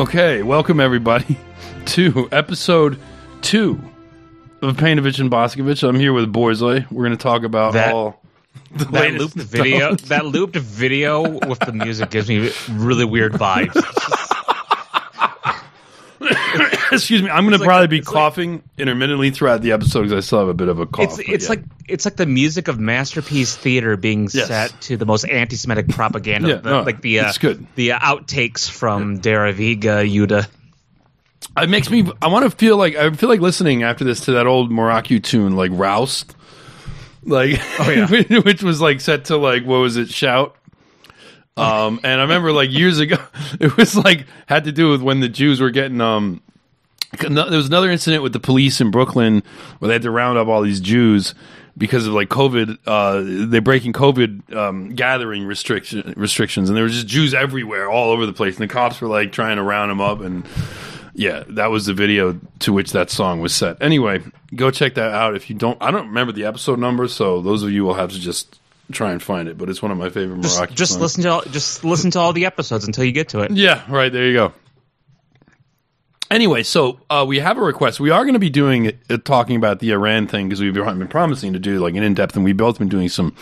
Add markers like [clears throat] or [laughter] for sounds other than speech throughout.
Okay, welcome everybody [laughs] to episode two of Peinovich and Boskovich. I'm here with Borzoi. We're going to talk about That- all the [laughs] That latest looped video, stuff. that looped video with the music gives me really weird vibes. [laughs] [laughs] Excuse me. I'm going to like- probably be it's like- coughing intermittently throughout the episode because I still have a bit of a cough. It's it's yeah. like it's like the music of masterpiece theater being Yes. set to the most anti-Semitic propaganda, Yeah, the- no, like the uh, it's good. the uh, outtakes from Der ewige Jude. it makes me. I want to feel like I feel like listening after this to that old Morocco tune, like Roust, like Oh, yeah. [laughs] which was like set to like what was it? Shout. Um, and I remember like years ago, [laughs] it was like had to do with when the Jews were getting um. There was another incident with the police in Brooklyn where they had to round up all these Jews because of like COVID. Uh, they're breaking COVID um, gathering restriction restrictions, and there were just Jews everywhere, all over the place. And the cops were like trying to round them up, and yeah, that was the video to which that song was set. Anyway, go check that out if you don't. I don't remember the episode number, so those of you will have to just try and find it. But it's one of my favorite Just, Moroccan just songs. listen to all, just listen to all the episodes until you get to it. Yeah, right. There you go. Anyway, so uh, we have a request. We are going to be doing uh, talking about the Iran thing because we've been promising to do like an in depth, and we've both been doing some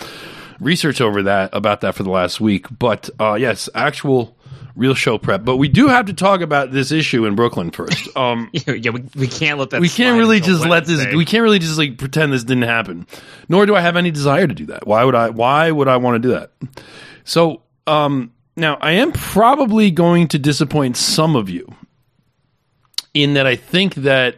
research over that about that for the last week. But uh, yes, actual real show prep. But we do have to talk about this issue in Brooklyn first. [laughs] Um, yeah, we, we can't let that. we can't really just let this. We can't really just like pretend this didn't happen. Nor do I have any desire to do that. Why would I? Why would I want to do that? So um, now I am probably going to disappoint some of you in that I think that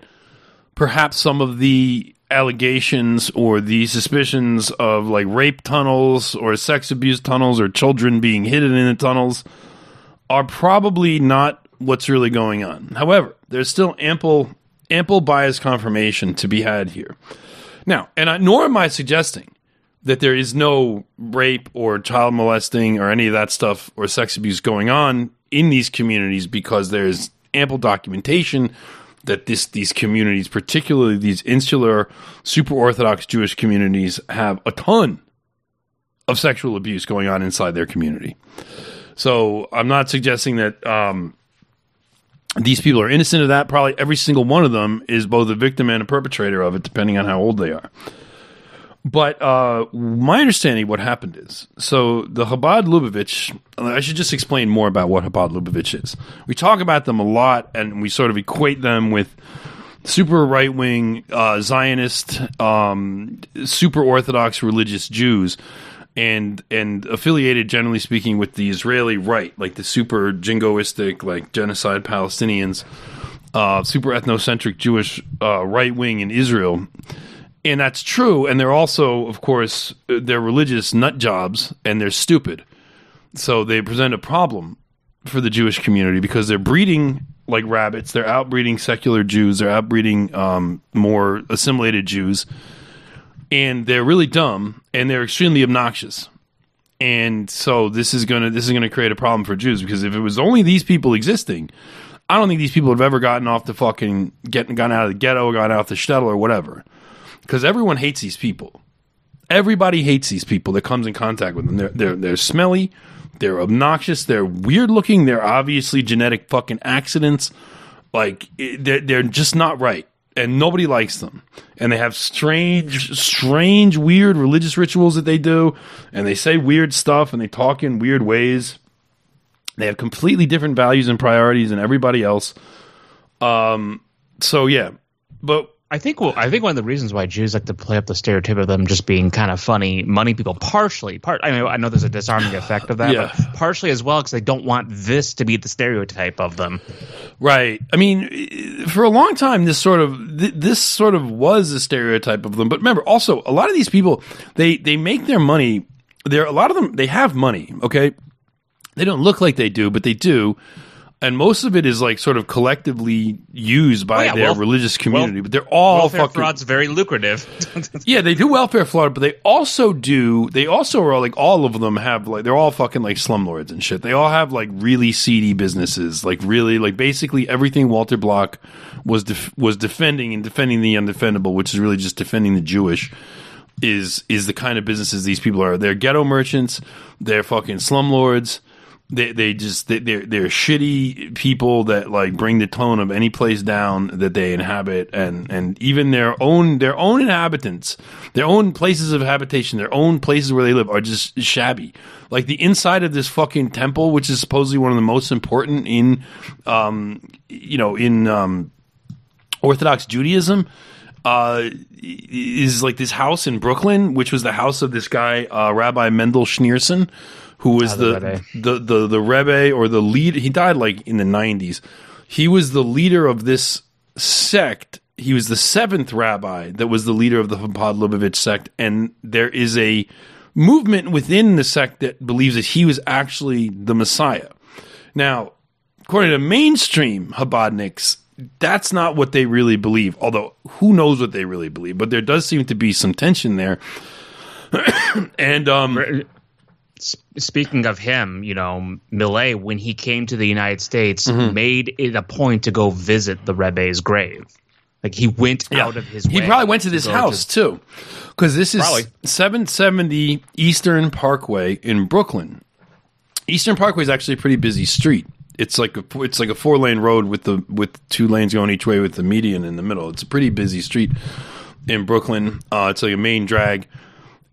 perhaps some of the allegations or the suspicions of like rape tunnels or sex abuse tunnels or children being hidden in the tunnels are probably not what's really going on. However, there's still ample ample bias confirmation to be had here. Now, and I, nor am I suggesting that there is no rape or child molesting or any of that stuff or sex abuse going on in these communities because there's ample documentation that this these communities, particularly these insular super orthodox Jewish communities have a ton of sexual abuse going on inside their community. So I'm not suggesting that um, these people are innocent of that. Probably every single one of them is both a victim and a perpetrator of it, depending on how old they are. But uh, my understanding what happened is so the Chabad Lubavitch. I should just explain more about what Chabad Lubavitch is. We talk about them a lot, and we sort of equate them with super right wing uh, Zionist, um, super Orthodox religious Jews, and and affiliated, generally speaking, with the Israeli right, like the super jingoistic, like genocide Palestinians, uh, super ethnocentric Jewish uh, right wing in Israel. And that's true. And they're also, of course, they're religious nut jobs and they're stupid. So they present a problem for the Jewish community because they're breeding like rabbits. They're outbreeding secular Jews. They're outbreeding um, more assimilated Jews. And they're really dumb and they're extremely obnoxious. And so this is gonna this is gonna create a problem for Jews because if it was only these people existing, I don't think these people have ever gotten off the fucking getting gone out of the ghetto, gone out the shtetl or whatever. Because everyone hates these people. Everybody hates these people that comes in contact with them. They're they're they're smelly, they're obnoxious, they're weird looking, they're obviously genetic fucking accidents. Like they're they're just not right, and nobody likes them. And they have strange, strange, weird religious rituals that they do, and they say weird stuff, and they talk in weird ways. They have completely different values and priorities than everybody else. Um. So yeah, but I think well, I think one of the reasons why Jews like to play up the stereotype of them just being kind of funny money people, partially part. I mean, I know there's a disarming effect of that, Yeah. but partially as well because they don't want this to be the stereotype of them. Right. I mean, for a long time, this sort of th- this sort of was a stereotype of them. But remember, also a lot of these people they they make their money. There, a lot of them they have money. Okay, they don't look like they do, but they do. And most of it is like sort of collectively used by Oh, yeah, their well- religious community, well- but they're all Welfare fucking fraud's very lucrative. [laughs] yeah, they do welfare fraud, but they also do. They also are like all of them have like they're all fucking like slumlords and shit. They all have like really seedy businesses, like really like basically everything Walter Block was def- was defending and defending the undefendable, which is really just defending the Jewish. Is is the kind of businesses these people are? They're ghetto merchants. They're fucking slumlords. They they just they, they're they're shitty people that like bring the tone of any place down that they inhabit. And and even their own their own inhabitants their own places of habitation their own places where they live are just shabby. Like the inside of this fucking temple which is supposedly one of the most important in um you know in um orthodox judaism uh, is like this house in Brooklyn, which was the house of this guy, uh, Rabbi Mendel Schneerson, who was the the, Rebbe. the, the, the Rebbe or the lead. He died like in the 90s. He was the leader of this sect. He was the seventh rabbi that was the leader of the Chabad Lubavitch sect. And there is a movement within the sect that believes that he was actually the Messiah. Now, according to mainstream Chabadniks, that's not what they really believe. Although, who knows what they really believe? But there does seem to be some tension there. [coughs] and um, Speaking of him, you know, Milei, when he came to the United States, Mm-hmm. made it a point to go visit the Rebbe's grave. Like he went out of his he probably went to this go house too, because this is Probably. 770 Eastern Parkway in Brooklyn. Eastern Parkway is actually a pretty busy street. It's like a it's like a four lane road with the with two lanes going each way with the median in the middle. It's a pretty busy street in Brooklyn. Uh, it's like a main drag,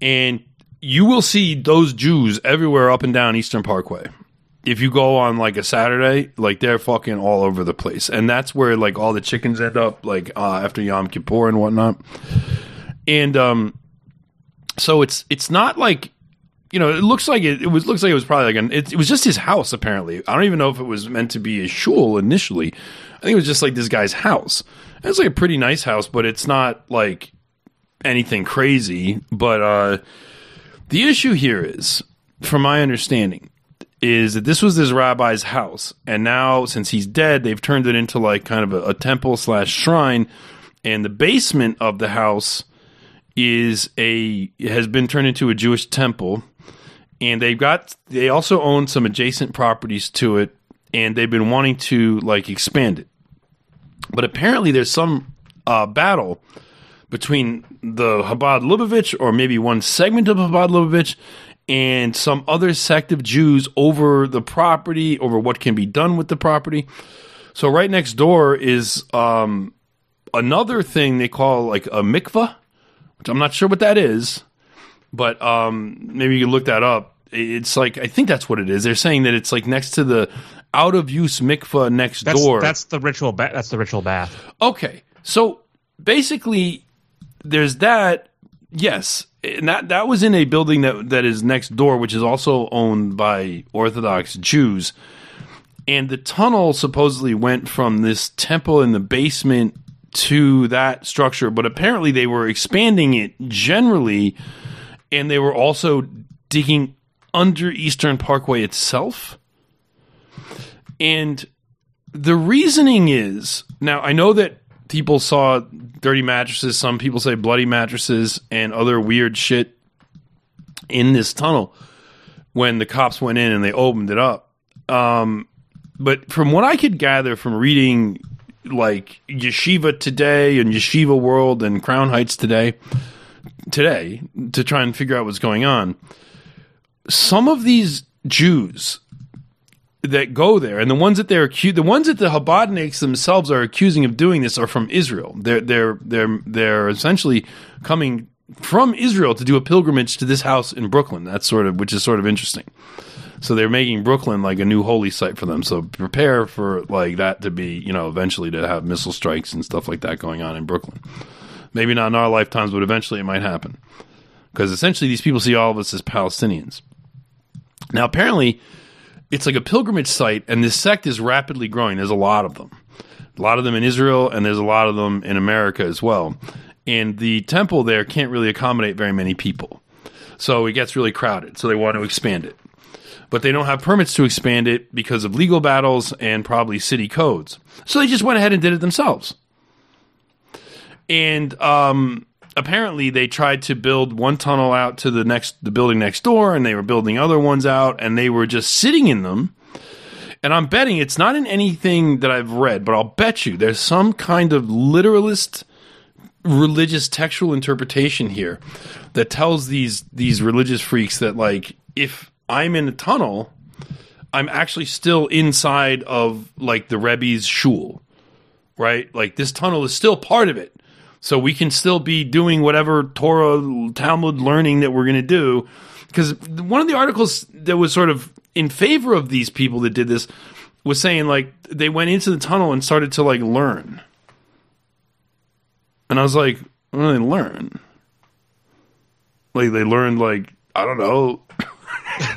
and you will see those Jews everywhere up and down Eastern Parkway. If you go on like a Saturday, like they're fucking all over the place, and that's where like all the chickens end up, like uh, after Yom Kippur and whatnot. And um, so it's it's not like you know, it looks like it, it was looks like it was probably like an it, it was just his house apparently. I don't even know if it was meant to be a shul initially. I think it was just like this guy's house. And It's like a pretty nice house, but it's not like anything crazy. But uh the issue here is, from my understanding, is that this was this rabbi's house, and now since he's dead, they've turned it into like kind of a, a temple slash shrine, and the basement of the house is a has been turned into a Jewish temple, and they've got they also own some adjacent properties to it, and they've been wanting to like expand it, but apparently there's some uh, battle between the Chabad Lubavitch, or maybe one segment of Chabad Lubavitch, and some other sect of Jews over the property, over what can be done with the property. So right next door is um, another thing they call like a mikvah, which I'm not sure what that is, but um, maybe you can look that up. It's like I think that's what it is. They're saying that it's like next to the out of use mikvah next That's, door. that's the ritual. Ba- that's the ritual bath. Okay, so basically, there's that. Yes, and that that was in a building that that is next door, which is also owned by Orthodox Jews. And the tunnel supposedly went from this temple in the basement to that structure, but apparently they were expanding it generally, and they were also digging under Eastern Parkway itself. And the reasoning is now I know that people saw dirty mattresses, some people say bloody mattresses, and other weird shit in this tunnel when the cops went in and they opened it up. Um, but from what I could gather from reading like Yeshiva Today and Yeshiva World and Crown Heights Today, today to try and figure out what's going on, some of these Jews that go there, and the ones that they're the ones that the Chabadniks themselves are accusing of doing this are from Israel. They're they're they're they're essentially coming from Israel to do a pilgrimage to this house in Brooklyn. That's sort of which is sort of interesting. So they're making Brooklyn like a new holy site for them. So prepare for like that to be, you know, eventually to have missile strikes and stuff like that going on in Brooklyn. Maybe not in our lifetimes, but eventually it might happen. Because essentially these people see all of us as Palestinians. Now apparently it's like a pilgrimage site, and this sect is rapidly growing. There's a lot of them, a lot of them in Israel, and there's a lot of them in America as well. And the temple there can't really accommodate very many people, so it gets really crowded. So they want to expand it, but they don't have permits to expand it because of legal battles and probably city codes. So they just went ahead and did it themselves. And um, apparently they tried to build one tunnel out to the next the building next door and they were building other ones out and they were just sitting in them and i'm betting it's not in anything that i've read but i'll bet you there's some kind of literalist religious textual interpretation here that tells these these religious freaks that like if i'm in a tunnel I'm actually still inside of like the Rebbe's shul, right? Like this tunnel is still part of it. So we can still be doing whatever Torah Talmud learning that we're going to do. Because one of the articles that was sort of in favor of these people that did this was saying like they went into the tunnel and started to like learn. And I was like, what they learn? Like they learned like I don't know.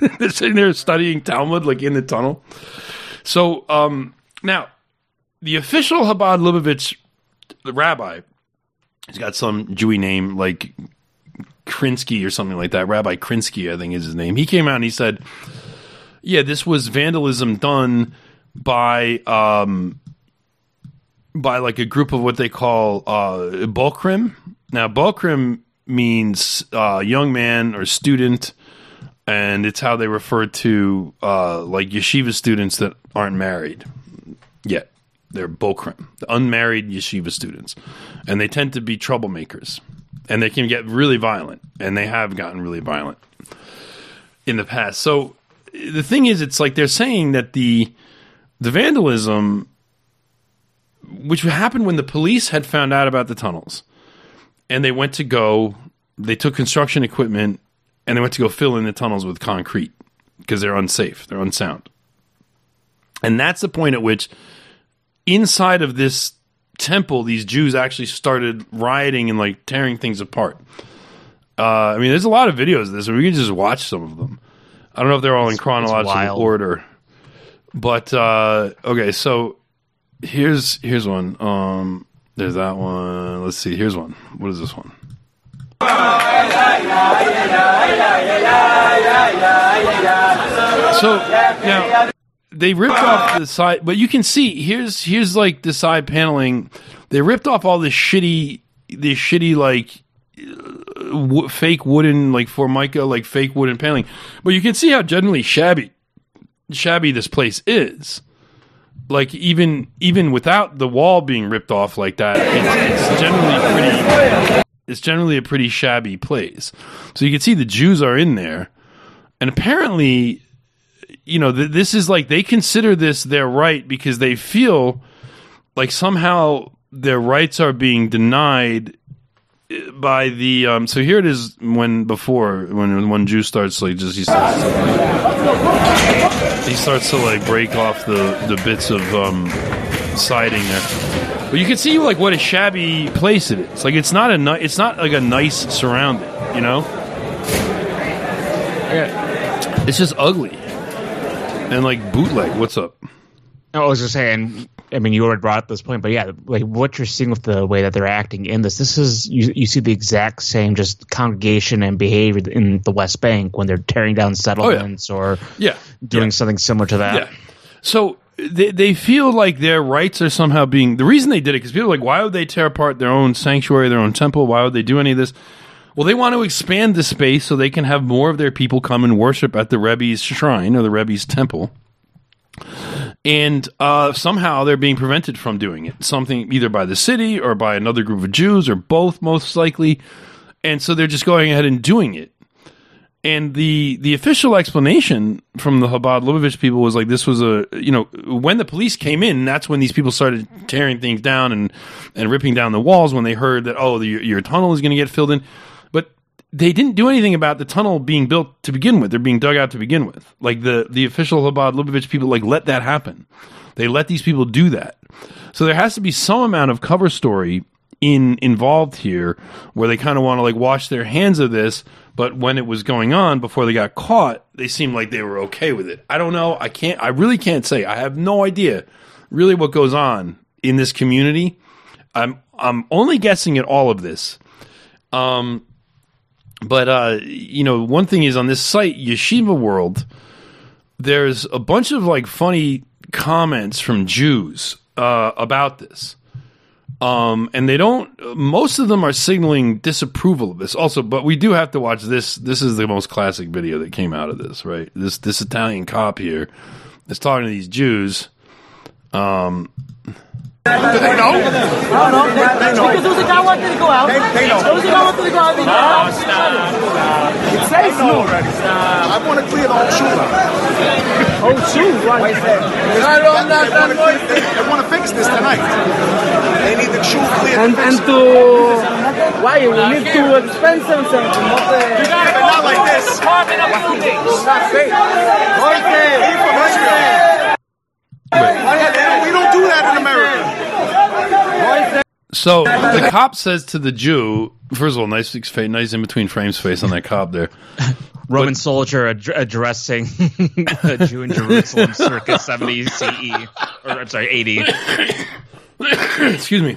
[laughs] They're sitting there studying Talmud like in the tunnel. So um now the official Chabad Lubavitch the rabbi, he's got some Jewy name like Krinsky or something like that. Rabbi Krinsky, I think is his name. He came out and he said, "Yeah, this was vandalism done by um, by like a group of what they call uh. Now, Bokrim means uh, young man or student, and it's how they refer to uh, like yeshiva students that aren't married yet. They're Bokrim, the unmarried yeshiva students, and they tend to be troublemakers, and they can get really violent, and they have gotten really violent in the past. So the thing is, it's like they're saying that the the vandalism, which happened when the police had found out about the tunnels, and they went to go, they took construction equipment, and they went to go fill in the tunnels with concrete because they're unsafe, they're unsound, and that's the point at which inside of this temple, these Jews actually started rioting and like tearing things apart. Uh, I mean, there's a lot of videos of this, we can just watch some of them. I don't know if they're all in chronological order, but uh, okay. So here's here's one. Um, there's that one. Let's see. Here's one. What is this one? So now they ripped off the side, but you can see here's here's like the side paneling. They ripped off all this shitty, this shitty like uh, w- fake wooden like formica, like fake wooden paneling. But you can see how generally shabby, shabby this place is. Like even even without the wall being ripped off like that, it's, it's generally pretty. It's generally a pretty shabby place. So you can see the Jews are in there, and apparently you know, th- this is like they consider this their right because they feel like somehow their rights are being denied uh, by the. Um, so here it is when before when one Jew starts like just he starts to, he starts to like break off the the bits of um, siding there. But you can see like what a shabby place it is. Like it's not a ni- it's not like a nice surrounding, you know. Yeah, it's just ugly and like bootleg. What's up? I was just saying. I mean, you already brought up this point, but yeah, like what you're seeing with the way that they're acting in this, this is you. You see the exact same just congregation and behavior in the West Bank when they're tearing down oh, settlements or Yeah, doing yeah. something similar to that. Yeah. So they they feel like their rights are somehow being the reason they did it because people are like, why would they tear apart their own sanctuary, their own temple? Why would they do any of this? Well, they want to expand the space so they can have more of their people come and worship at the Rebbe's shrine or the Rebbe's temple. And uh, somehow they're being prevented from doing it. Something either by the city or by another group of Jews or both, most likely. And so they're just going ahead and doing it. And the the official explanation from the Chabad Lubavitch people was like this was a you know when the police came in that's when these people started tearing things down and and ripping down the walls when they heard that oh the, your tunnel is going to get filled in they didn't do anything about the tunnel being built to begin with. They're being dug out to begin with. Like the the official Chabad Lubavitch people like let that happen. They let these people do that. So there has to be some amount of cover story in involved here where they kind of want to like wash their hands of this but when it was going on before they got caught they seemed like they were okay with it. I don't know. I can't i really can't say. I have no idea really what goes on in this community. I'm i'm only guessing at all of this. Um but uh you know one thing is on this site yeshiva world there's a bunch of like funny comments from jews uh about this um, and they don't. Most of them are signaling disapproval of this. Also, but we do have to watch this. This is the most classic video that came out of this, right? This this Italian cop here is talking to these Jews. Um, I don't know. They, Because there was a guy wanted to go out. There was a guy wanted to go out. say I know Snoop. already. I want to clear the whole shoe line. Oh, shoot. Why is that? They, want to clear, they, they want to fix this tonight. They need the shoe cleared. And, to and to... Why? We need too expensive something. Not, it. uh, But not like this. not safe. He from Israel. We don't do that in America. So the cop says to the Jew, first of all, nice face, nice in between frames face on that cop there. [laughs] Roman soldier ad- addressing [laughs] a Jew in Jerusalem circa 70 CE. Or, I'm sorry, 80. [coughs] Excuse me.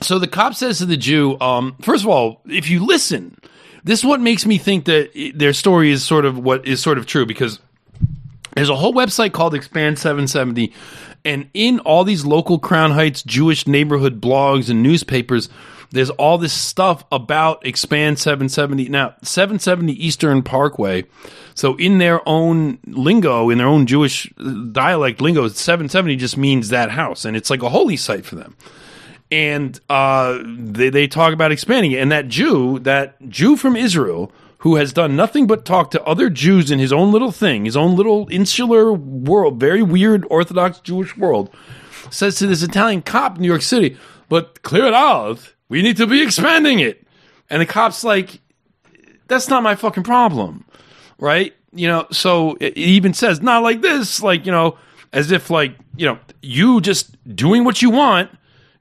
So the cop says to the Jew, um, first of all, if you listen, this is what makes me think that their story is sort of what is sort of true because there's a whole website called Expand 770, and in all these local Crown Heights Jewish neighborhood blogs and newspapers, there's all this stuff about Expand 770. Now, 770 Eastern Parkway. So, in their own lingo, in their own Jewish dialect lingo, 770 just means that house, and it's like a holy site for them and uh, they, they talk about expanding it. And that Jew, that Jew from Israel, who has done nothing but talk to other Jews in his own little thing, his own little insular world, very weird Orthodox Jewish world, says to this Italian cop in New York City, "But clear it out. We need to be expanding it." And the cop's like, "That's not my fucking problem." right? You know, so it even says not like this, like you know, as if like you know, you just doing what you want.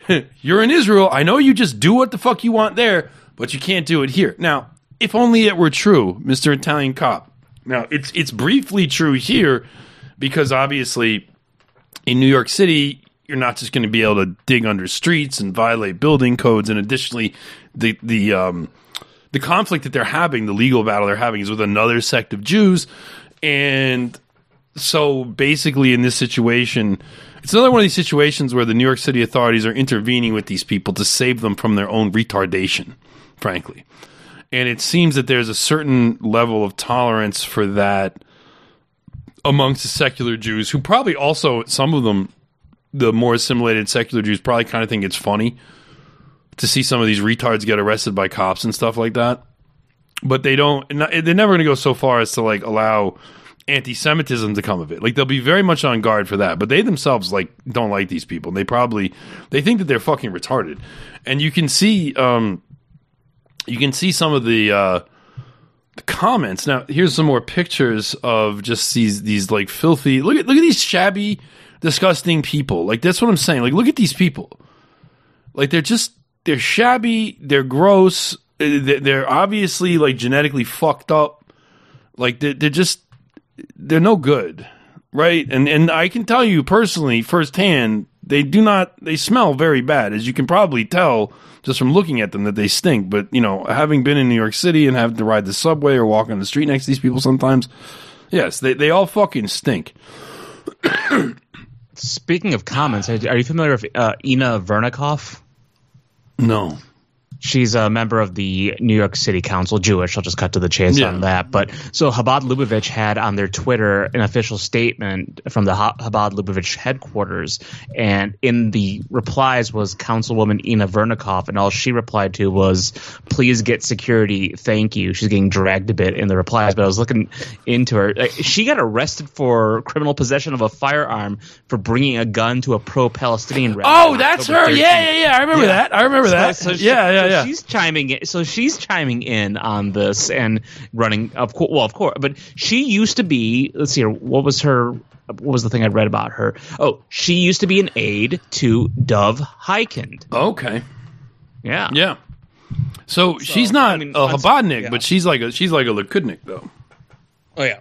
[laughs] You're in Israel. I know you just do what the fuck you want there, but you can't do it here. Now, if only it were true, Mister Italian cop. Now, it's it's briefly true here because obviously in New York City, you're not just going to be able to dig under streets and violate building codes, and additionally, the the um, the conflict that they're having, the legal battle they're having, is with another sect of Jews, and so basically, in this situation, it's another one of these situations where the New York City authorities are intervening with these people to save them from their own retardation, frankly. And it seems that there's a certain level of tolerance for that amongst the secular Jews, who probably also, some of them, the more assimilated secular Jews, probably kind of think it's funny to see some of these retards get arrested by cops and stuff like that. But they don't, they're never going to go so far as to like allow anti-Semitism to come of it. Like they'll be very much on guard for that, but they themselves like don't like these people. They probably they think that they're fucking retarded, and you can see um, you can see some of the uh, the comments. Now here's some more pictures of just these these like filthy. Look at look at these shabby, disgusting people. Like that's what I'm saying. Like look at these people. Like they're just they're shabby. They're gross. They're they're obviously like genetically fucked up. Like they're, they're just they're no good, right? And and I can tell you personally, firsthand, they do not. They smell very bad, as you can probably tell just from looking at them that they stink. But you know, having been in New York City and having to ride the subway or walk on the street next to these people, sometimes, yes, they they all fucking stink. Speaking of comments, are you familiar with uh, Inna Vernikov? No, She's a member of the New York City Council, Jewish. I'll just cut to the chase Yeah. on that. But so Chabad Lubavitch had on their Twitter an official statement from the Ha- Chabad Lubavitch headquarters, and in the replies was Councilwoman Inna Vernikov, and all she replied to was, "Please get security, thank you." She's getting dragged a bit in the replies, but I was looking into her. She got arrested for criminal possession of a firearm for bringing a gun to a pro-Palestinian rally. Oh, that's October her. Yeah, 13th. yeah, yeah. I remember Yeah. that. I remember that. So, so she- yeah, yeah, so yeah. She's chiming in. So she's chiming in on this and running. Of course, well, of course, but she used to be. Let's see here. What was her? What was the thing I read about her? Oh, she used to be an aide to Dov Hikind. Okay. Yeah. Yeah. So, she's not I mean, a on- Chabadnik, yeah. but she's like a she's like a Likudnik though. Oh yeah.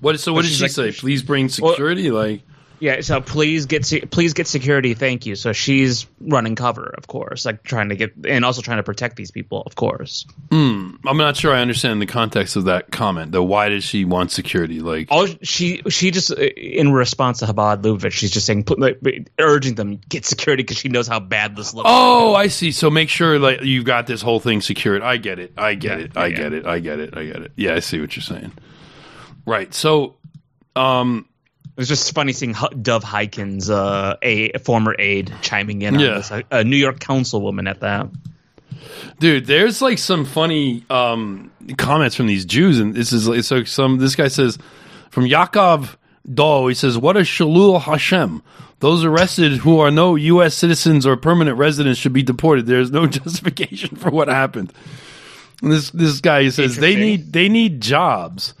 What? So what But did she like- say? Please bring security. like Yeah. So please get se- please get security. Thank you. So she's running cover, of course, like trying to get and also trying to protect these people, of course. I'm not sure I understand the context of that comment. Though, why does she want security? Like, All she she just uh, in response to Chabad Lubavitch, she's just saying, put, like, urging them get security because she knows how bad this looks. oh, I see. So make sure like you've got this whole thing secured. I get it. I get Yeah, it. I yeah. get it. I get it. I get it. Yeah, I see what you're saying. Right. So, um, was just funny seeing Dov Hikind's uh, a, a former aide chiming in Yeah. on this, a, a New York councilwoman at that. Dude, there's like some funny um, comments from these Jews, and this is like, so some. This guy says from Yaakov Do, he says, "What a chillul Hashem! Those arrested who are no U.S. citizens or permanent residents should be deported. There is no [laughs] justification for what happened." And this this guy says they need they need jobs.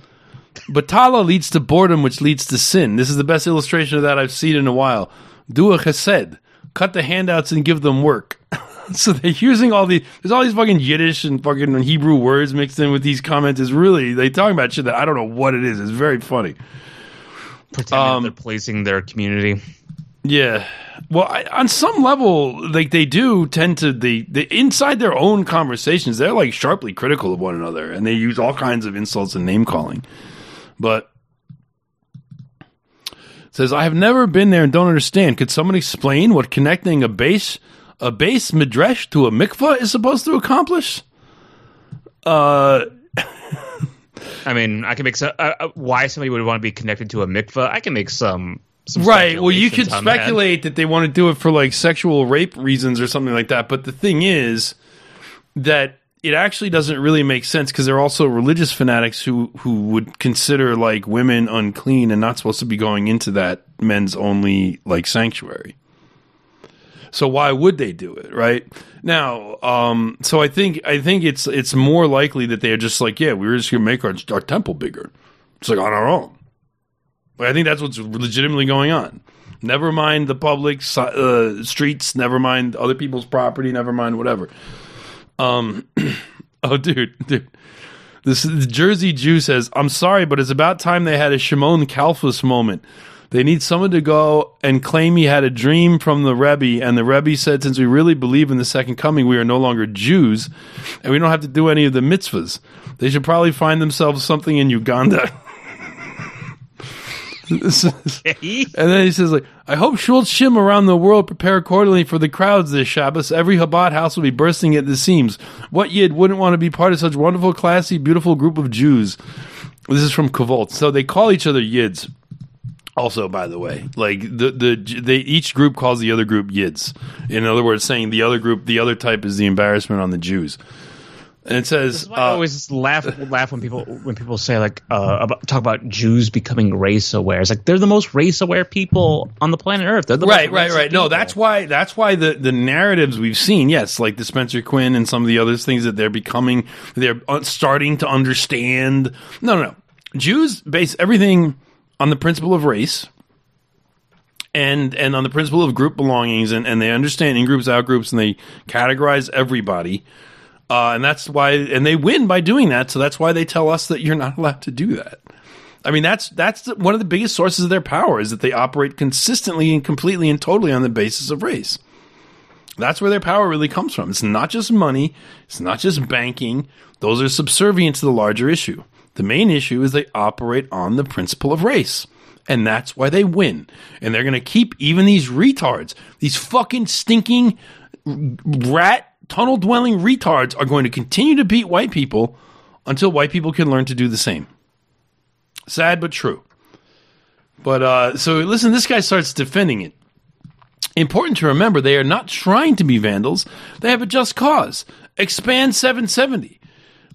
Batala leads to boredom, which leads to sin. This is the best illustration of that I've seen in a while. Do a chesed, cut the handouts and give them work. [laughs] so they're using all the there's all these fucking Yiddish and fucking Hebrew words mixed in with these comments. Is really they talking about shit that I don't know what it is. It's very funny. Pretending Um, they're policing their community. Yeah. Well, I, on some level, like they do tend to they, they inside their own conversations, they're like sharply critical of one another, and they use all kinds of insults and name calling. But it says I have never been there and don't understand. Could someone explain what connecting a base a beis midrash to a mikvah is supposed to accomplish? Uh, [laughs] I mean, I can make some. Uh, uh, why somebody would want to be connected to a mikvah? I can make some. some right. Well, you could speculations on that. speculate that. they want to do it for like sexual rape reasons or something like that. But the thing is that it actually doesn't really make sense because there are also religious fanatics who who would consider like women unclean and not supposed to be going into that men's only like sanctuary. So why would they do it, right? Now, um, so I think I think it's it's more likely that they're just like, yeah, we were just gonna make our our temple bigger. It's like on our own. But I think that's what's legitimately going on. Never mind the public uh, streets. Never mind other people's property. Never mind whatever. Um. [clears throat] oh, dude, dude. This Jersey Jew says, "I'm sorry, but it's about time they had a Shimon Kalfus moment. They need someone to go and claim he had a dream from the Rebbe, and the Rebbe said, since we really believe in the second coming, we are no longer Jews, and we don't have to do any of the mitzvahs. They should probably find themselves something in Uganda." [laughs] [laughs] And then he says, like, I hope Shul Shim around the world prepare accordingly for the crowds this Shabbos. Every Chabad house will be bursting at the seams. What Yid wouldn't want to be part of such wonderful, classy, beautiful group of Jews? This is from Kavolt. So they call each other Yids. Also, by the way, like the the they each group calls the other group Yids. In other words, saying the other group, the other type is the embarrassment on the Jews. And it says, why I uh, always laugh laugh when people when people say like uh, about, talk about Jews becoming race aware. It's like they're the most race aware people on the planet Earth. They're the right, most right, right. No, that's why. That's why the the narratives we've seen, yes, like the Spencer Quinn and some of the other things that they're becoming, they're uh, starting to understand. No, no, no. Jews base everything on the principle of race. And and on the principle of group belongings, and, and they understand in groups, out groups, and they categorize everybody, uh, and that's why, and they win by doing that. So that's why they tell us that you're not allowed to do that. I mean, that's that's one of the biggest sources of their power is that they operate consistently and completely and totally on the basis of race. That's where their power really comes from. It's not just money. It's not just banking. Those are subservient to the larger issue. The main issue is they operate on the principle of race. And that's why they win. And they're going to keep even these retards, these fucking stinking rat tunnel dwelling retards are going to continue to beat white people until white people can learn to do the same. Sad but true. But uh, so listen, this guy starts defending it. Important to remember, they are not trying to be vandals. They have a just cause. Expand 770.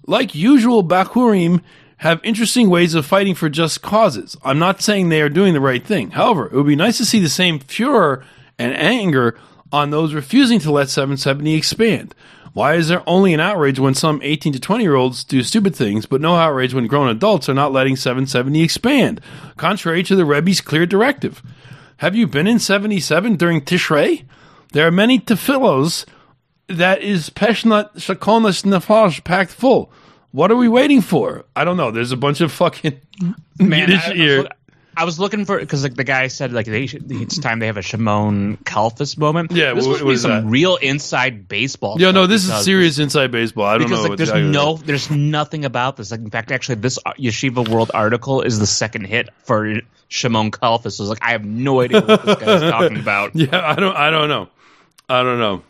Like usual, Bakurim have interesting ways of fighting for just causes. I'm not saying they are doing the right thing. However, it would be nice to see the same furor and anger on those refusing to let 770 expand. Why is there only an outrage when some 18 to 20 year olds do stupid things, but no outrage when grown adults are not letting 770 expand, contrary to the Rebbe's clear directive? Have you been in 77 during Tishrei? There are many tefillos that is Peshnat Shakonas Nefesh packed full. What are we waiting for? I don't know. There's a bunch of fucking Man, Yiddish I, here. I was looking for because like the guy said like they should, it's time they have a Shimon Kalfas moment. Yeah, this be is some real inside baseball. Yeah, no, this is serious inside baseball. I don't Because know. like there's exactly- no there's nothing about this. Like in fact, actually, this uh, Yeshiva World article is the second hit for Shimon Kalfas. So it's like I have no idea what this guy's talking [laughs] about. Yeah, I don't. I don't know. I don't know.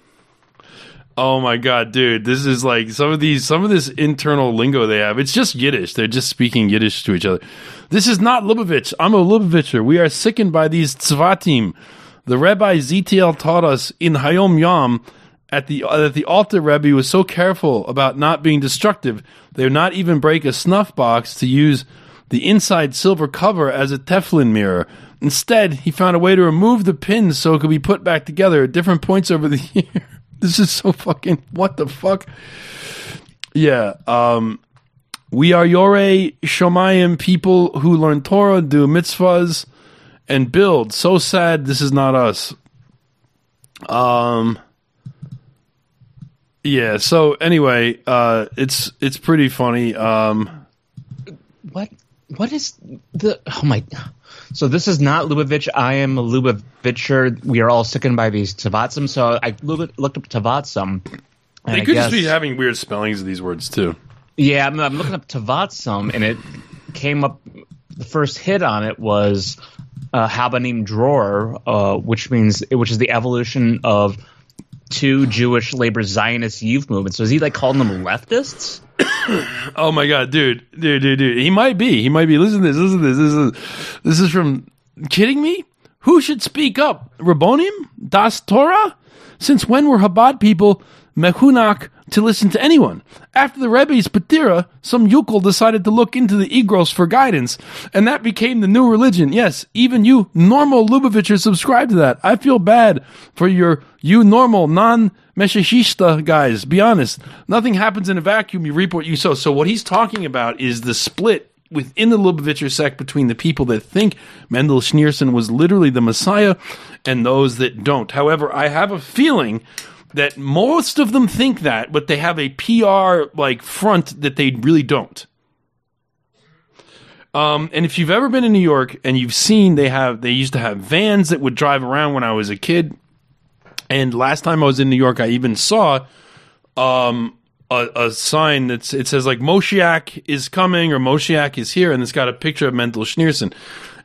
Oh my god, dude! This is like some of these, some of this internal lingo they have. It's just Yiddish. They're just speaking Yiddish to each other. This is not Lubavitch. I'm a Lubavitcher. We are sickened by these tzvatim. The Rabbi ZTL taught us in Hayom Yom at the uh, that the Alter Rebbe was so careful about not being destructive, they would not even break a snuff box to use the inside silver cover as a Teflon mirror. Instead, he found a way to remove the pins so it could be put back together at different points over the [laughs] year. This is so fucking what the fuck. Yeah, um, we are Yore Shomayim people who learn Torah, do mitzvahs, and build. So sad this is not us. Um. Yeah. So anyway, uh, it's it's pretty funny. Um, What? What is the? Oh my! So this is not Lubavitch. I am a Lubavitcher. We are all sickened by these Tavatsum. So I looked up Tavatsum. they could guess- just be having weird spellings of these words too. Yeah, I'm, I'm looking up Tavatsum, and it came up. The first hit on it was uh, Habonim Dror, uh, which means which is the evolution of two Jewish labor Zionist youth movements. So is he like calling them leftists? [coughs] Oh my god, dude, dude, dude, dude. He might be. He might be. Listen to this. Listen to this. This is this is from. Kidding me? Who should speak up? Rabbonim? Das Torah? Since when were Chabad people mechunak to listen to anyone? After the Rebbe's Patira, some Yukol decided to look into the Igros for guidance, and that became the new religion. Yes, even you normal Lubavitchers subscribe to that. I feel bad for your you normal non Meshachista guys. Be honest. Nothing happens in a vacuum. You reap what you sow. So what he's talking about is the split within the Lubavitcher sect between the people that think Mendel Schneerson was literally the Messiah and those that don't. However, I have a feeling that most of them think that, but they have a PR like front that they really don't. Um, and if you've ever been in New York and you've seen they have they used to have vans that would drive around when I was a kid. And last time I was in New York, I even saw um, a, a sign that's it says like Moshiach is coming or Moshiach is here, and it's got a picture of Mendel Schneerson.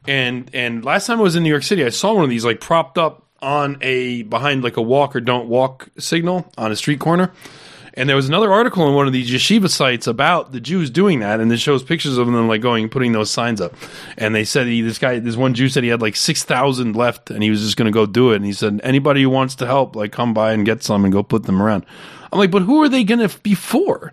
And and last time I was in New York City, I saw one of these like propped up on a behind like a walk or don't walk signal on a street corner. And there was another article in one of these yeshiva sites about the Jews doing that, and it shows pictures of them like going and putting those signs up. And they said he, this guy, this one Jew said he had like six thousand left, and he was just going to go do it. And he said anybody who wants to help, like come by and get some and go put them around. I'm like, but who are they going to be for?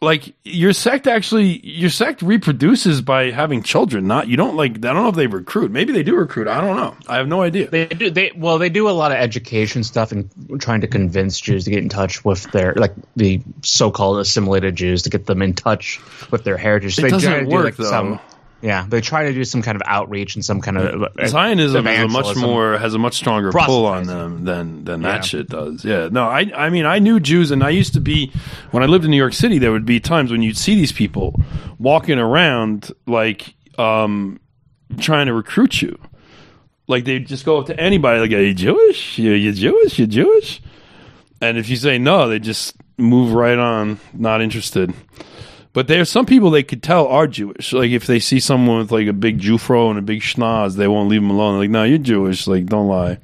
Like your sect actually, your sect reproduces by having children. Not you don't like. I don't know if they recruit. Maybe they do recruit. I don't know. I have no idea. They do. They well, they do a lot of education stuff and trying to convince Jews to get in touch with their like the so-called assimilated Jews to get them in touch with their heritage. So It they doesn't to do, work, like, though. Some, yeah, they try to do some kind of outreach and some kind of uh, Zionism is a much more has a much stronger pull on them than than that Yeah. shit does. Yeah, no, I I mean I knew Jews, and I used to be when I lived in New York City. There would be times when you'd see these people walking around like um trying to recruit you. Like they'd just go up to anybody like, "Are you Jewish? You you Jewish? You Jewish?" And if you say no, they just move right on, not interested. But there are some people they could tell are Jewish. Like if they see someone with like a big Jufro and a big schnoz, they won't leave them alone. They're like, no, you're Jewish. Like, don't lie.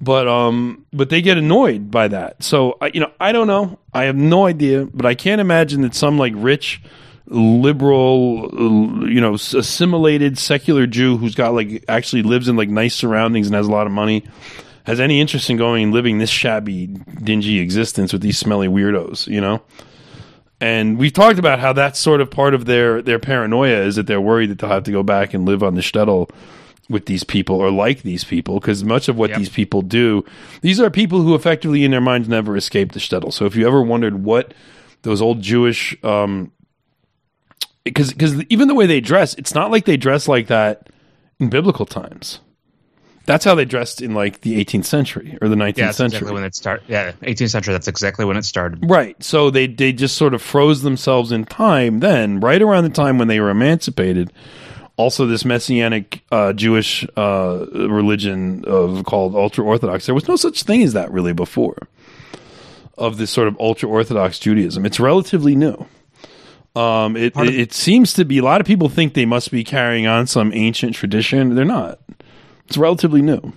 But um, but they get annoyed by that. So you know, I don't know. I have no idea. But I can't imagine that some like rich, liberal, you know, assimilated secular Jew who's got like actually lives in like nice surroundings and has a lot of money has any interest in going and living this shabby, dingy existence with these smelly weirdos. You know. And we've talked about how that's sort of part of their their paranoia is that they're worried that they'll have to go back and live on the shtetl with these people or like these people because much of what Yep. these people do, these are people who effectively in their minds never escape the shtetl. So if you ever wondered what those old Jewish, um, because because even the way they dress, it's not like they dress like that in biblical times. That's how they dressed in like the 18th century or the 19th Yeah, that's century. exactly when it started. Yeah, 18th century. That's exactly when it started. Right. So they they just sort of froze themselves in time then, right around the time when they were emancipated. Also, this messianic uh, Jewish uh, religion of called ultra orthodox. There was no such thing as that really before. Of this sort of ultra orthodox Judaism, it's relatively new. Um, it, it it seems to be a lot of people think they must be carrying on some ancient tradition. They're not. It's relatively new.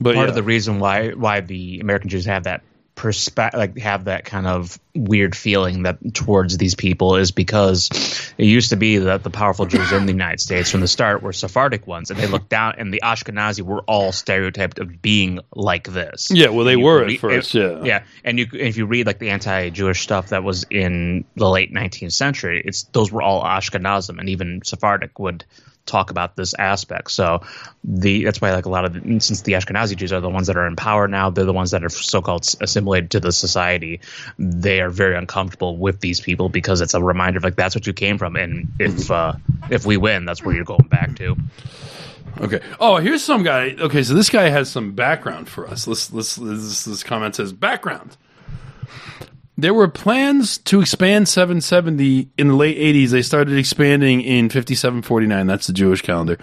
But Part yeah. of the reason why why the American Jews have that perspective, like have that kind of weird feeling that towards these people is because it used to be that the powerful Jews in the United States from the start were Sephardic ones, and they looked down, and the Ashkenazi were all stereotyped of being like this. Yeah, well, they were at first, yeah. yeah, and you if you read like the anti-Jewish stuff that was in the late 19th century, it's those were all Ashkenazim, and even Sephardic would talk about this aspect. So the that's why like a lot of the, since the Ashkenazi Jews are the ones that are in power now, they're the ones that are so-called assimilated to the society. They are very uncomfortable with these people because it's a reminder of like that's what you came from, and if uh, if we win, that's where you're going back to. Okay. Oh, here's some guy. Okay, so this guy has some background for us. Let's let's this, this comment says background. There were plans to expand 770 in the late 80s. They started expanding in 5749. That's the Jewish calendar.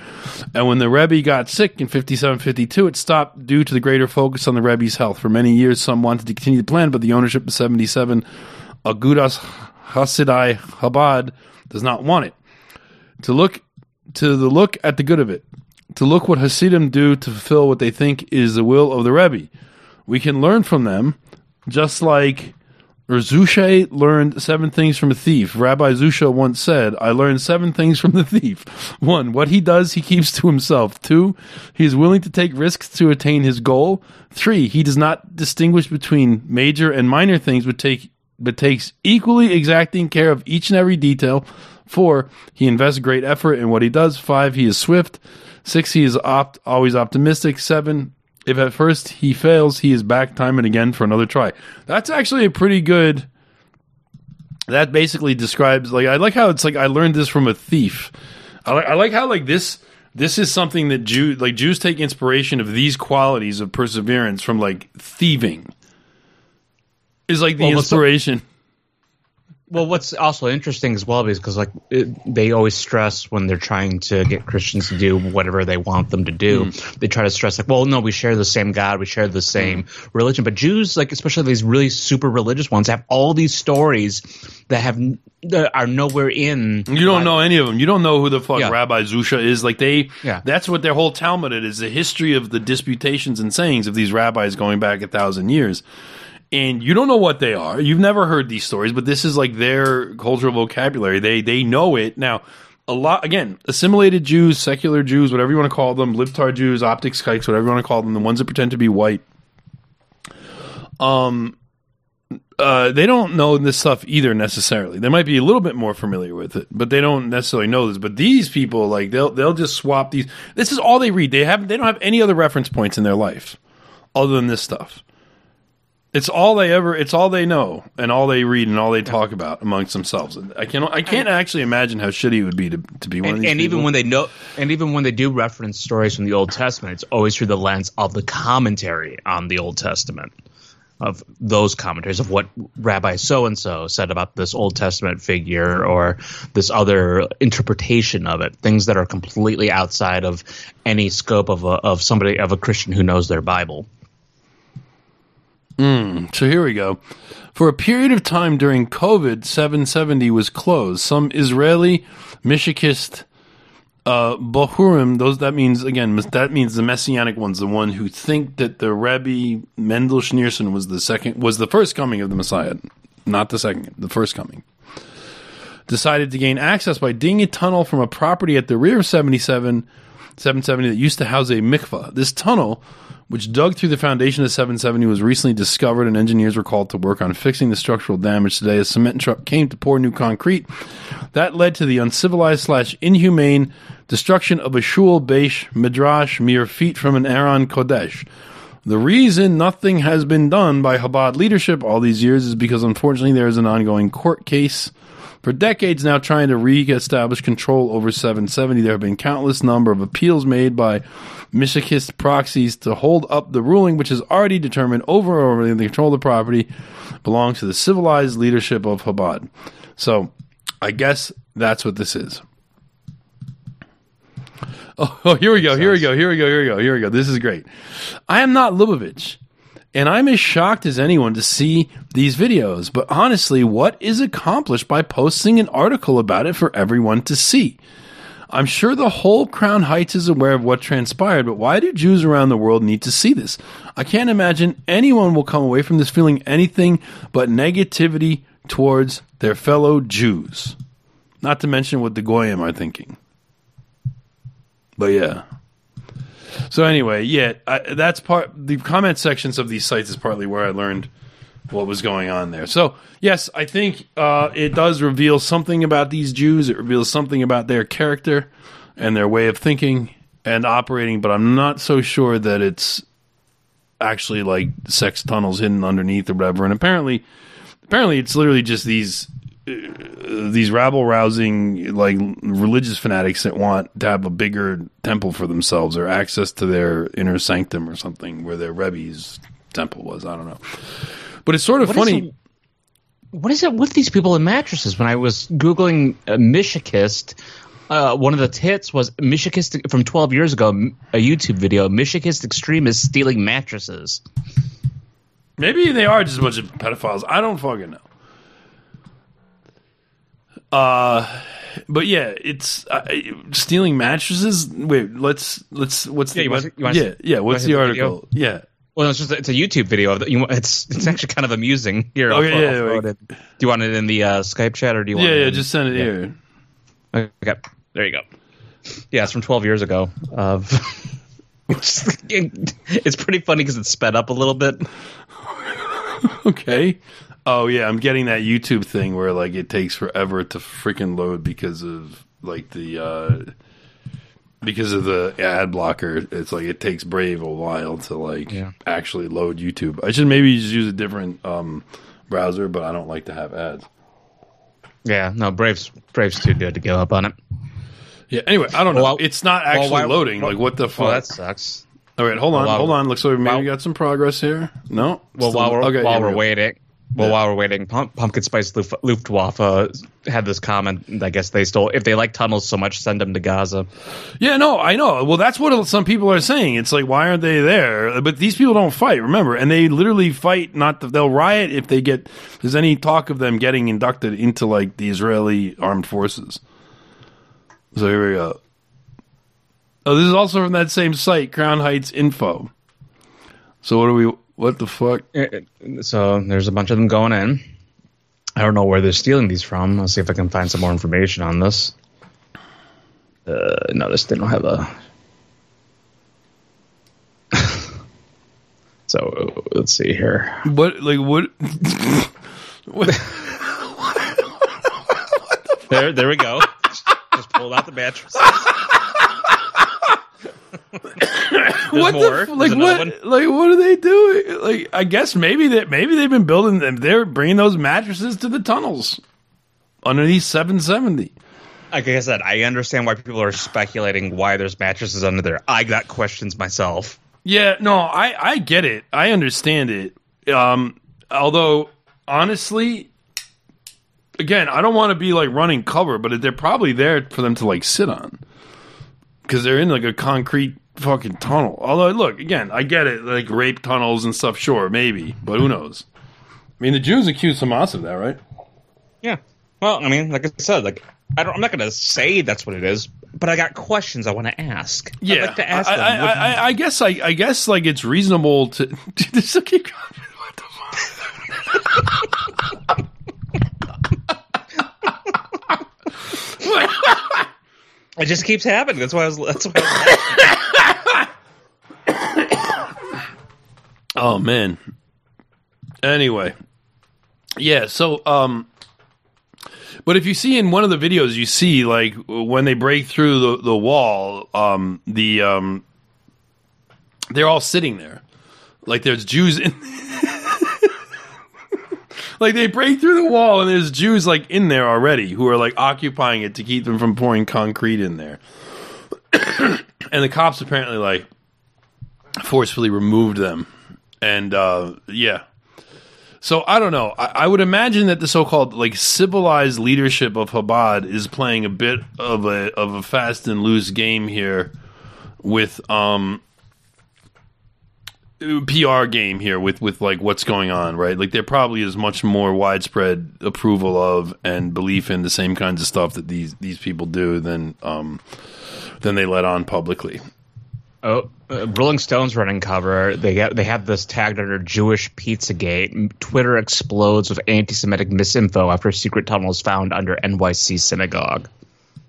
And when the Rebbe got sick in 5752, it stopped due to the greater focus on the Rebbe's health. For many years, some wanted to continue the plan, but the ownership of 77 Agudas Chasidei Chabad does not want it. To look to the look at the good of it, to look what Hasidim do to fulfill what they think is the will of the Rebbe. We can learn from them, just like Reb Zusha learned seven things from a thief. Rabbi Zusha once said, I learned seven things from the thief. [laughs] One, what he does, he keeps to himself. Two, he is willing to take risks to attain his goal. Three, he does not distinguish between major and minor things, but take but takes equally exacting care of each and every detail. Four, he invests great effort in what he does. Five, he is swift. Six, he is opt, always optimistic. Seven, if at first he fails, he is back time and again for another try. That's actually a pretty good. That basically describes like I like how it's like I learned this from a thief. I like I like how like this this is something that Jew like Jews take inspiration of these qualities of perseverance from like thieving. Is like the Well, inspiration. Well, what's also interesting as well is because like it, they always stress when they're trying to get Christians to do whatever they want them to do, hmm. they try to stress like, well, no, we share the same God, we share the same religion. But Jews, like especially these really super religious ones, have all these stories that have that are nowhere in. You don't know any of them. You don't know who the fuck Yeah. Rabbi Zusha is. Like they, Yeah. that's what their whole Talmud is the history of the disputations and sayings of these rabbis going back a thousand years. And you don't know what they are. You've never heard these stories, but this is like their cultural vocabulary. They they know it now. A lot again, assimilated Jews, secular Jews, whatever you want to call them, libtard Jews, optics kikes, whatever you want to call them, the ones that pretend to be white. Um, uh, they don't know this stuff either necessarily. They might be a little bit more familiar with it, but they don't necessarily know this. But these people, like they'll they'll just swap these. This is all they read. They have they don't have any other reference points in their life other than this stuff. It's all they ever. It's all they know, and all they read, and all they talk about amongst themselves. I can I can't actually imagine how shitty it would be to to be one of And, these. and even when they know, and even when they do reference stories from the Old Testament, it's always through the lens of the commentary on the Old Testament, of those commentaries of what Rabbi so and so said about this Old Testament figure or this other interpretation of it. Things that are completely outside of any scope of a, of somebody of a Christian who knows their Bible. So here we go. For a period of time during COVID, 770 was closed. Some Israeli Meshichist uh, those that means again that means the messianic ones, the one who think that the Rebbe Mendel Schneerson was the second was the first coming of the Messiah, not the second, the first coming. Decided to gain access by digging a tunnel from a property at the rear of 77 770 that used to house a mikvah. This tunnel, which dug through the foundation of 770, was recently discovered, and engineers were called to work on fixing the structural damage today. A cement truck came to pour new concrete. That led to the uncivilized slash inhumane destruction of a shul beis midrash mere feet from an Aron Kodesh. The reason nothing has been done by Chabad leadership all these years is because unfortunately there is an ongoing court case for decades now trying to re-establish control over 770. There have been countless number of appeals made by Meshichist proxies to hold up the ruling, which has already determined over and over again the control of the property belongs to the civilized leadership of Chabad. So I guess that's what this is. Oh, oh, [laughs] here we go. Here we go. Here we go. Here we go. Here we go. This is great. I am not Lubavitch, and I'm as shocked as anyone to see these videos. But honestly, what is accomplished by posting an article about it for everyone to see? I'm sure the whole Crown Heights is aware of what transpired, but why do Jews around the world need to see this? I can't imagine anyone will come away from this feeling anything but negativity towards their fellow Jews. Not to mention what the Goyim are thinking. But yeah. So anyway, yeah, I, that's part. The comment sections of these sites is partly where I learned what was going on there. So yes, I think uh, it does reveal something about these Jews. It reveals something about their character and their way of thinking and operating. But I'm not so sure that it's actually like sex tunnels hidden underneath or whatever. And apparently, apparently, it's literally just these these rabble rousing like religious fanatics that want to have a bigger temple for themselves or access to their inner sanctum or something where their Rebbe's temple was. I don't know. But it's sort of What is funny. it- what is it with these people in mattresses? When I was googling uh, Meshichist, uh, one of the hits was Meshichist from 12 years ago, a YouTube video. Meshichist extremists stealing mattresses. Maybe they are just a bunch of pedophiles. I don't fucking know. Uh, but yeah, it's uh, stealing mattresses. Wait, let's let's what's Yeah, the what- wanna yeah see- yeah what's the see the article? Yeah, Well, it's just it's a YouTube video. Of the, you, it's it's [laughs] actually kind of amusing. Here, I'll, Okay, I'll yeah, like- it. Do you want it in the uh, Skype chat or do you want yeah it yeah. in- Just send it here. Okay, there you go. Yeah, it's from 12 years ago. Of [laughs] it's pretty funny because it's sped up a little bit. [laughs] Okay. Oh yeah, I'm getting that YouTube thing where like it takes forever to freaking load because of like the uh because of the ad blocker. It's like it takes Brave a while to like Yeah. actually load YouTube. I should maybe just use a different um browser, but I don't like to have ads. Yeah, no, Braves Braves too good to give up on it. Yeah. Anyway, I don't know. Well, it's not actually why- loading. like what the fuck? Well, that sucks. All right, hold on, well, hold on. Looks like we maybe well- got some progress here. No. Well, Still- while we're okay, while we we're waiting, well, Yeah. while we're waiting, Pumpkin Spice Luft, Luftwaffe uh, had this comment. I guess they stole. If they like tunnels so much, send them to Gaza. Yeah, no, I know. Well, that's what some people are saying. It's like, why aren't they there? But these people don't fight, remember, and they literally fight. Not the, they'll riot if they get. There's any talk of them getting inducted into like the Israeli armed forces. So here we go. Oh, this is also from that same site, Crown Heights Info. So what are we? What the fuck? So there's a bunch of them going in. I don't know where they're stealing these from. I'll see if I can find some more information on this. Uh, notice they don't have a. [laughs] so let's see here. What like what? [laughs] what? There, there we go. Just pulled out the mattress. [laughs] what more. the f- like another what like what are they doing? Like I guess maybe that maybe they've been building them. They're bringing those mattresses to the tunnels underneath 770. Like I said, I understand why people are speculating why there's mattresses under there. I got questions myself. Yeah, no, I I get it. I understand it. Um, although honestly, again, I don't want to be like running cover, but they're probably there for them to like sit on because they're in like a concrete fucking tunnel. Although, look, again, I get it, like rape tunnels and stuff. Sure, maybe, but who knows? I mean, the Jews accused Hamas of that, right? Yeah. Well, I mean, like I said, like I don't, I'm not going to say that's what it is, but I got questions I want to ask. Yeah, like to ask I, them. I, I, I, I guess I, I guess like it's reasonable to. [laughs] Dude, this will keep going. What the fuck? [laughs] [laughs] it just keeps happening. That's why I was. That's why. I was Oh man. Anyway, yeah. So, um, but if you see in one of the videos, you see like when they break through the the wall, um, the um, they're all sitting there, like there's Jews in. [laughs] like they break through the wall and there's Jews like in there already who are like occupying it to keep them from pouring concrete in there. [coughs] and the cops apparently like forcefully removed them and uh, yeah. So I don't know. I, I would imagine that the so-called like civilized leadership of Chabad is playing a bit of a of a fast and loose game here with um PR game here with with like what's going on, right? Like there probably is much more widespread approval of and belief in the same kinds of stuff that these these people do than um than they let on publicly. Oh, uh, Rolling Stone's running cover. They get they have this tagged under Jewish Pizzagate. Twitter explodes with anti-Semitic misinfo after secret tunnels found under NYC synagogue.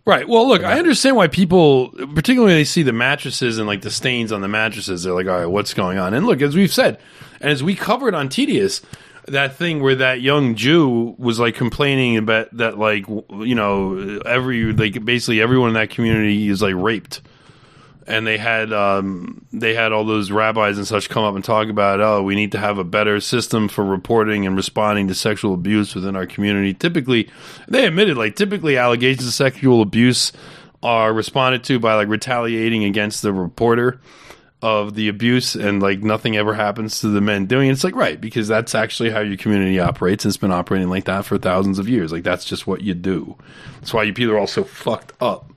Right. Well, look, I understand why people, particularly when they see the mattresses and like the stains on the mattresses, they're like, all right, what's going on? And look, as we've said, and as we covered on Tedious, that thing where that young Jew was like complaining about that, like, you know, every, like, basically everyone in that community is like raped. And they had um, they had all those rabbis and such come up and talk about oh we need to have a better system for reporting and responding to sexual abuse within our community. Typically, they admitted like typically allegations of sexual abuse are responded to by like retaliating against the reporter of the abuse and like nothing ever happens to the men doing it. It's like right because that's actually how your community operates and it's been operating like that for thousands of years. Like that's just what you do. That's why you people are all so fucked up.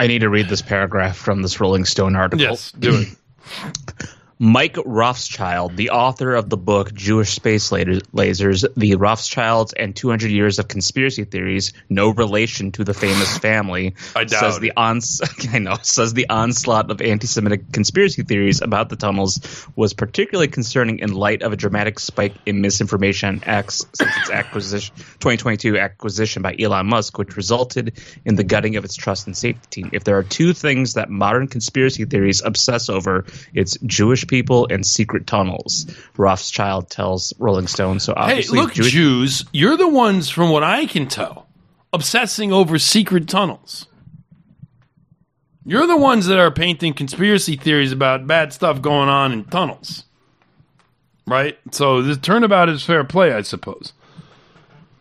I need to read this paragraph from this Rolling Stone article. Yes, do it. [laughs] Mike Rothschild, the author of the book Jewish Space Lasers, The Rothschilds and 200 Years of Conspiracy Theories, no relation to the famous family, I doubt says the ons- [laughs] I know, says the onslaught of anti-Semitic conspiracy theories about the tunnels was particularly concerning in light of a dramatic spike in misinformation on X since its acquisition 2022 acquisition by Elon Musk, which resulted in the gutting of its trust and safety team. If there are two things that modern conspiracy theories obsess over, it's Jewish people and secret tunnels. Rothschild tells Rolling Stone. So Hey, look, Jewish- Jews, you're the ones, from what I can tell, obsessing over secret tunnels. You're the ones that are painting conspiracy theories about bad stuff going on in tunnels. Right? So the turnabout is fair play, I suppose.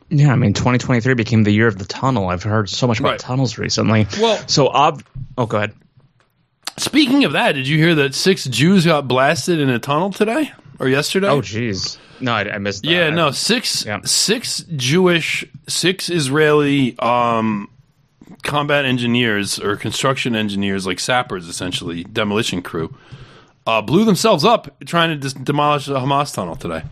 Yeah, I mean, 2023 became the year of the tunnel. I've heard so much about Right. tunnels recently. Well- so ob- oh, go ahead. Speaking of that, did you hear that six Jews got blasted in a tunnel today or yesterday? Oh, jeez. No, I, I missed. That. Yeah, no, six Yeah. six Jewish, six Israeli um, combat engineers or construction engineers, like sappers, essentially demolition crew, uh, blew themselves up trying to dis- demolish the Hamas tunnel today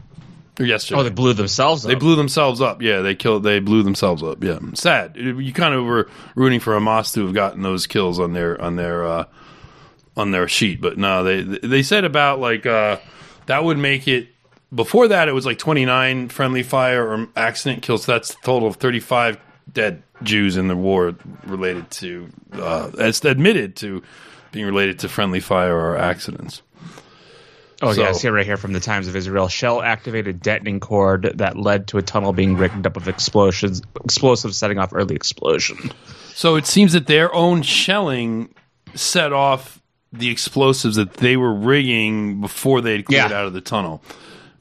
or yesterday. Oh, they blew themselves up. They blew themselves up. Yeah, they killed. They blew themselves up. Yeah, sad. You kind of were rooting for Hamas to have gotten those kills on their on their uh, on their sheet, but no, they they said about like uh, that would make it. Before that, it was like twenty nine friendly fire or accident kills. So that's a total of thirty five dead Jews in the war related to. Uh, that's admitted to being related to friendly fire or accidents. Oh So- yeah, I see it right here from the Times of Israel. Shell activated detonating cord that led to a tunnel being rigged up of explosions, explosives setting off early explosion. So it seems that their own shelling set off the explosives that they were rigging before they had cleared Yeah. out of the tunnel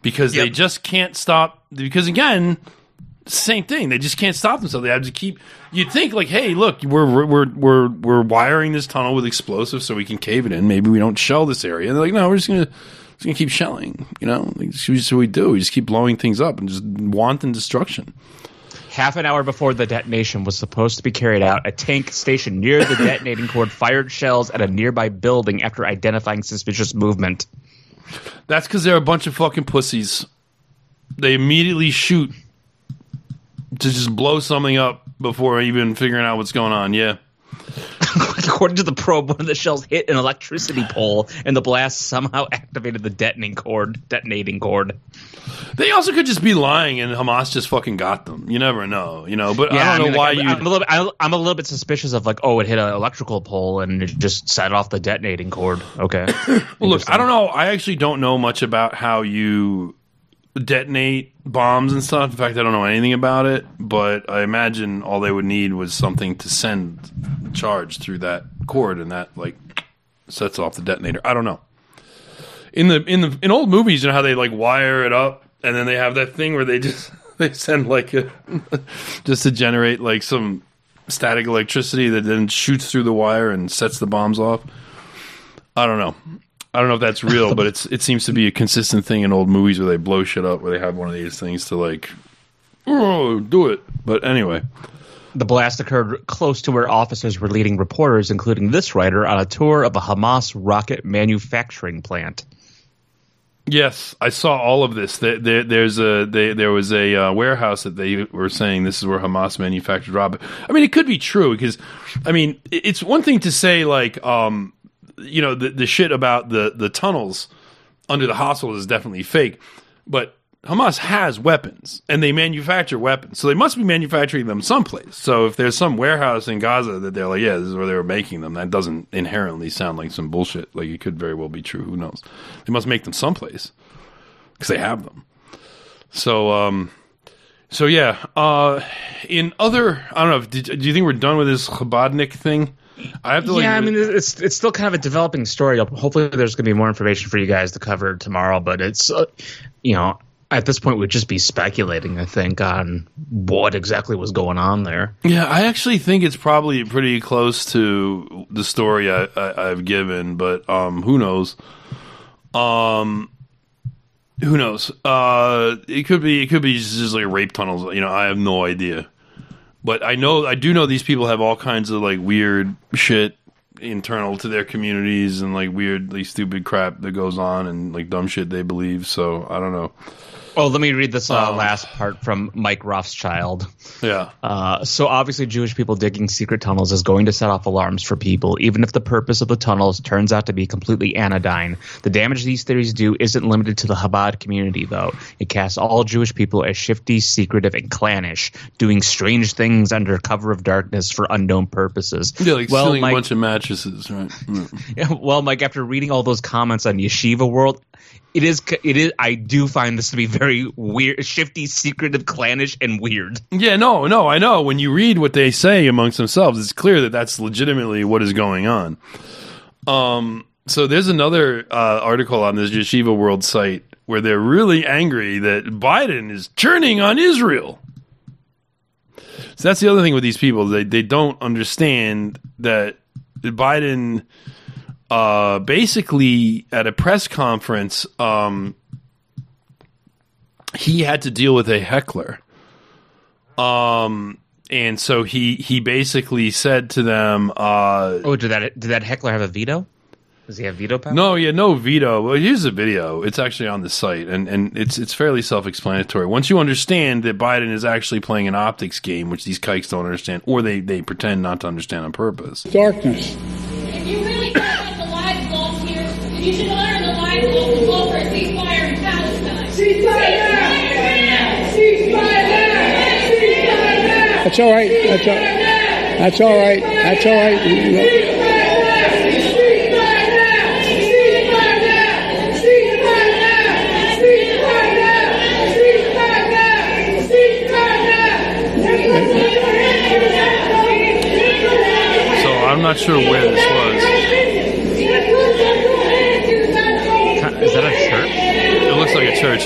because they just can't stop. Because again, same thing. They just can't stop themselves. They have to keep. You'd think like, hey, look, we're we're we're we're wiring this tunnel with explosives so we can cave it in. Maybe we don't shell this area. And they're like, no, we're just gonna. Just gonna keep shelling, you know. Like, what we do. We just keep blowing things up and just wanton destruction. Half an hour before the detonation was supposed to be carried out, a tank stationed near the [laughs] detonating cord fired shells at a nearby building after identifying suspicious movement. That's because they're a bunch of fucking pussies. They immediately shoot to just blow something up before even figuring out what's going on. Yeah. [laughs] According to the probe, one of the shells hit an electricity pole, and the blast somehow activated the detonating cord. Detonating cord. They also could just be lying and Hamas just fucking got them. You never know, you know. But I don't know mean, why like, you. I'm, I'm a little bit. I- I'm a little bit suspicious of like, oh, it hit an electrical pole and it just set off the detonating cord. Okay. [coughs] Well, look, I don't know. I actually don't know much about how you detonate bombs and stuff. In fact, I don't know anything about it. But I imagine all they would need was something to send charge through that cord, and that like sets off the detonator. I don't know. In the in the in old movies, you know how they like wire it up, and then they have that thing where they just [laughs] they send like a [laughs] just to generate like some static electricity that then shoots through the wire and sets the bombs off. I don't know. I don't know if that's real, but it's it seems to be a consistent thing in old movies where they blow shit up, where they have one of these things to like, oh, do it. But anyway, The blast occurred close to where officers were leading reporters, including this writer, on a tour of a Hamas rocket manufacturing plant. Yes, I saw all of this. There, there, there's a there was a uh, warehouse that they were saying this is where Hamas manufactured rocket. I mean, it could be true because, I mean, it's one thing to say like, um, you know, the the shit about the the tunnels under the hospital is definitely fake, but Hamas has weapons and they manufacture weapons, so they must be manufacturing them someplace. So if there's some warehouse in Gaza that they're like, yeah, this is where they were making them, that doesn't inherently sound like some bullshit. Like it could very well be true. Who knows? They must make them someplace because they have them. So, um, so yeah. Uh, in other, I don't know. Did, do you think we're done with this Chabadnik thing? I have to. Like, yeah, I mean, it's it's still kind of a developing story. Hopefully, there's going to be more information for you guys to cover tomorrow. But it's, uh, you know, at this point, we'd just be speculating. I think on what exactly was going on there. Yeah, I actually think it's probably pretty close to the story I, I've given, but um, who knows? Um, who knows? Uh, it could be it could be just like rape tunnels. You know, I have no idea. But I know I do know these people have all kinds of like weird shit internal to their communities and like weirdly stupid crap that goes on and like dumb shit they believe. So I don't know. Oh, let me read this uh, Um, last part from Mike Rothschild. Yeah. Uh, so obviously, Jewish people digging secret tunnels is going to set off alarms for people, even if the purpose of the tunnels turns out to be completely anodyne. The damage these theories do isn't limited to the Chabad community, though. It casts all Jewish people as shifty, secretive, and clannish, doing strange things under cover of darkness for unknown purposes. Yeah, like well, stealing Mike, a bunch of mattresses, right? [laughs] Mm. well, Mike, after reading all those comments on Yeshiva World, it is it is I do find this to be very weird, shifty, secretive, clannish, and weird. Yeah, no, no, I know. When you read what they say amongst themselves, it's clear that that's legitimately what is going on. Um, so there's another uh, article on this Yeshiva World site where they're really angry that Biden is turning on Israel. So that's the other thing with these people; they they don't understand that Biden uh, basically at a press conference, um, he had to deal with a heckler. Um, and so he he basically said to them, uh, Oh, did that did that heckler have a veto? Does he have veto power? "No, yeah, no veto." Well, here's a video. It's actually on the site, and and it's it's fairly self-explanatory. Once you understand that Biden is actually playing an optics game, which these kikes don't understand, or they they pretend not to understand on purpose. darkness. You should honor the lives lost and call for a ceasefire in Palestine. Ceasefire! Ceasefire! That's all right. That's all. That's all right. That's all right. So I'm not sure where this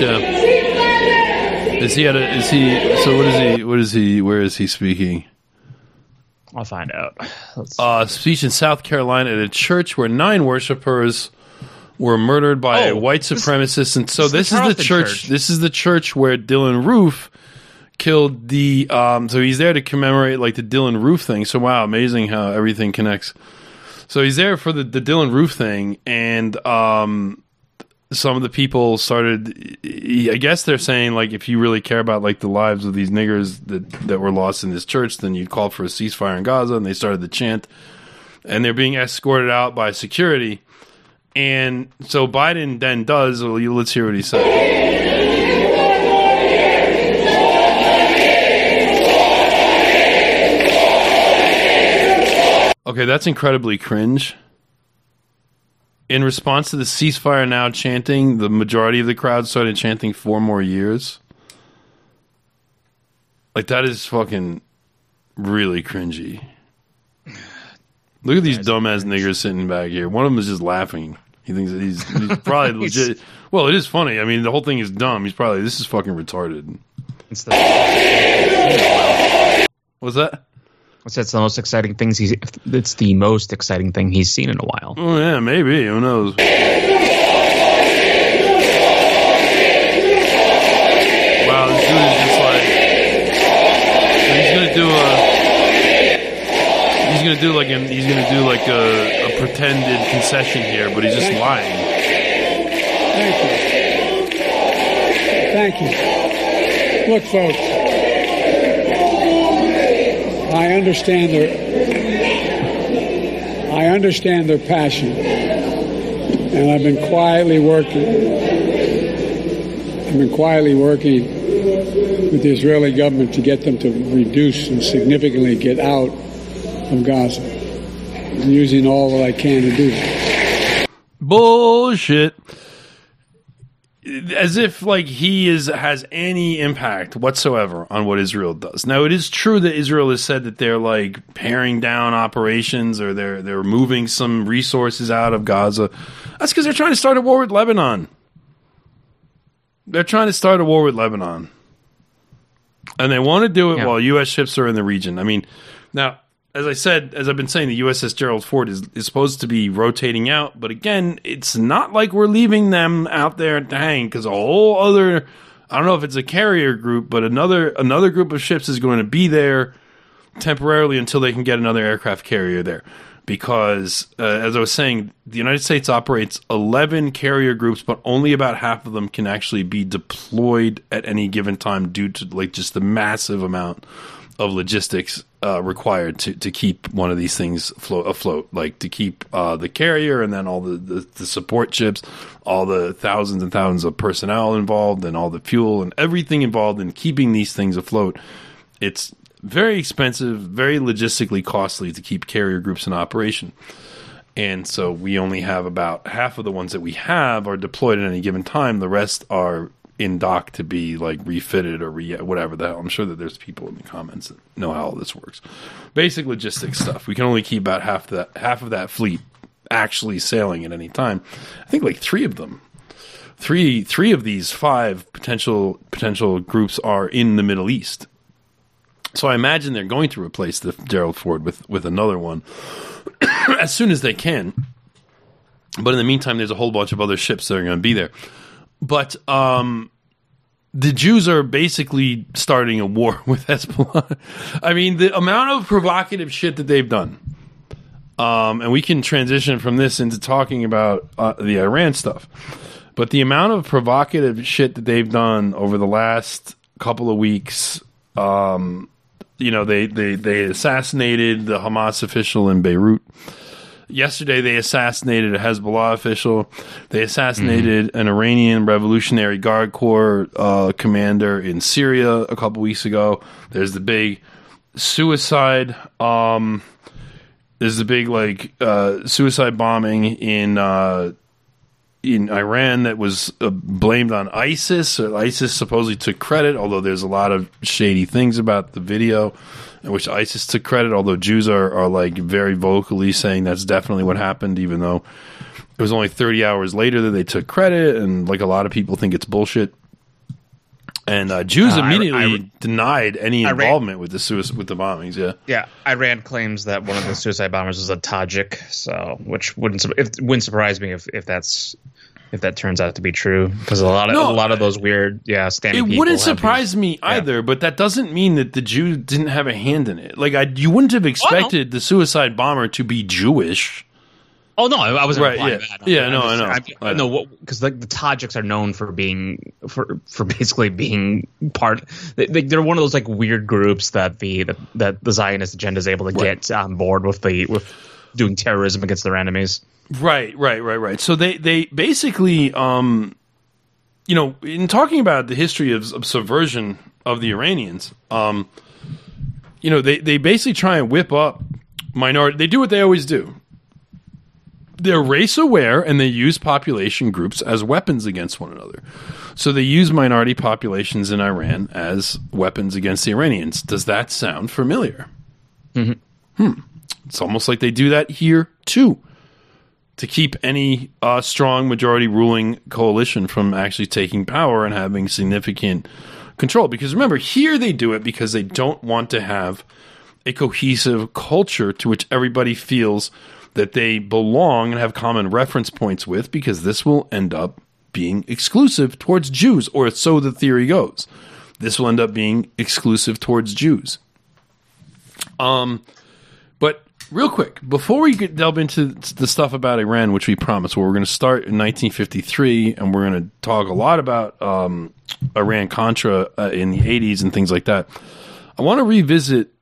looks like a church. Yeah. Is he at a? Is he? So what is he? What is he? Where is he speaking? I'll find out. Uh, speech in South Carolina at a church where nine worshipers were murdered by a Oh, white this- supremacist. and so this this is the is the church, church. This is the church where Dylann Roof killed the. Um, so he's there to commemorate like the Dylann Roof thing. So wow, amazing how everything connects. So he's there for the, the Dylann Roof thing, and um, some of the people started. I guess they're saying like, if you really care about like the lives of these niggers that that were lost in this church, then you'd call for a ceasefire in Gaza, and they started the chant, and they're being escorted out by security. And so Biden then does. Well, let's hear what he said. Okay, that's incredibly cringe. In response to the ceasefire now chanting, the majority of the crowd started chanting four more years. Like that is fucking really cringy. Look at these dumbass niggers sitting back here. One of them is just laughing. He thinks that he's, he's probably [laughs] legit. Well, it is funny. I mean, the whole thing is dumb. He's probably this is fucking retarded. it's the, What's that? It's that's the most exciting things he's. It's the most exciting thing he's seen in a while. Oh yeah, maybe. Who knows? Wow, this dude is just like he's gonna do a he's gonna do like an he's gonna do like a, a pretended concession here, but he's just lying. Thank you. Thank you. Look, folks, I understand their, I understand their passion, and I've been quietly working. I've been quietly working with the Israeli government to get them to reduce and significantly get out of Gaza. I'm using all that I can to do. Bullshit. As if like he is has any impact whatsoever on what Israel does. Now it is true that Israel has said that they're like paring down operations or they're they're moving some resources out of Gaza. That's because they're trying to start a war with Lebanon. They're trying to start a war with Lebanon. And they want to do it Yeah. while U.S. ships are in the region. I mean, now, as I said, as I've been saying, the USS Gerald Ford is, is supposed to be rotating out. But again, it's not like we're leaving them out there to hang because a whole other, I don't know if it's a carrier group, but another another group of ships is going to be there temporarily until they can get another aircraft carrier there. Because, uh, as I was saying, the United States operates 11 carrier groups, but only about half of them can actually be deployed at any given time due to like just the massive amount of logistics uh, required to, to keep one of these things float, afloat, like to keep uh, the carrier and then all the, the, the support ships, all the thousands and thousands of personnel involved, and all the fuel and everything involved in keeping these things afloat. It's very expensive, very logistically costly to keep carrier groups in operation. And so we only have about half of the ones that we have are deployed at any given time. The rest are in dock to be like refitted or re- whatever the hell. I'm sure that there's people in the comments that know how all this works. Basic logistics stuff. We can only keep about half that half of that fleet actually sailing at any time. I think like three of them three three of these five potential potential groups are in the Middle East. So I imagine they're going to replace the Gerald Ford with with another one [coughs] as soon as they can. But in the meantime, there's a whole bunch of other ships that are going to be there. But um, the Jews are basically starting a war [laughs] with Hezbollah. I mean, the amount of provocative shit that they've done. Um, and we can transition from this into talking about uh, the Iran stuff. But the amount of provocative shit that they've done over the last couple of weeks, um, you know, they, they, they assassinated the Hamas official in Beirut. Yesterday, they assassinated a Hezbollah official. They assassinated an Iranian Revolutionary Guard Corps uh, commander in Syria a couple weeks ago. There's the big suicide. Um, there's the big like uh, suicide bombing in uh, in Iran that was uh, blamed on ISIS. ISIS supposedly took credit, although there's a lot of shady things about the video which ISIS took credit. Although Jews are, are like very vocally saying that's definitely what happened, even though it was only 30 hours later that they took credit, and like a lot of people think it's bullshit. And uh, Jews Uh, I- immediately I- denied any involvement with the suicide, with the bombings. Yeah, Yeah, Iran claims that one of the suicide bombers was a Tajik, so which wouldn't if, wouldn't surprise me if, if that's if that turns out to be true because a lot of No, a lot of those weird yeah standing it people wouldn't surprise these- me either, but that doesn't mean that the Jew didn't have a hand in it. Like I, you wouldn't have oh, expected the suicide bomber to be Jewish. Oh no, I wasn't Right, yeah. that. Yeah, I'm no, just- I know. I, know. because like the Tajiks are known for being for for basically being part. They, they're one of those like weird groups that the that, that the Zionist agenda is able to Right. get on board with the with doing terrorism against their enemies. Right, right, right, right. So they they basically, um, you know, in talking about the history of, of subversion of the Iranians, um, you know, they they basically try and whip up minority. They do what they always do. They're race aware and they use population groups as weapons against one another. So they use minority populations in Iran as weapons against the Iranians. Does that sound familiar? Hmm. It's almost like they do that here too to keep any uh, strong majority ruling coalition from actually taking power and having significant control. Because remember, here they do it because they don't want to have a cohesive culture to which everybody feels that they belong and have common reference points with, because this will end up being exclusive towards Jews, or so the theory goes. This will end up being exclusive towards Jews. Um, real quick, before we get delve into the stuff about Iran, which we promised, well, we're going to start in 1953, and we're going to talk a lot about um, Iran Contra uh, in the 80s and things like that. I want to revisit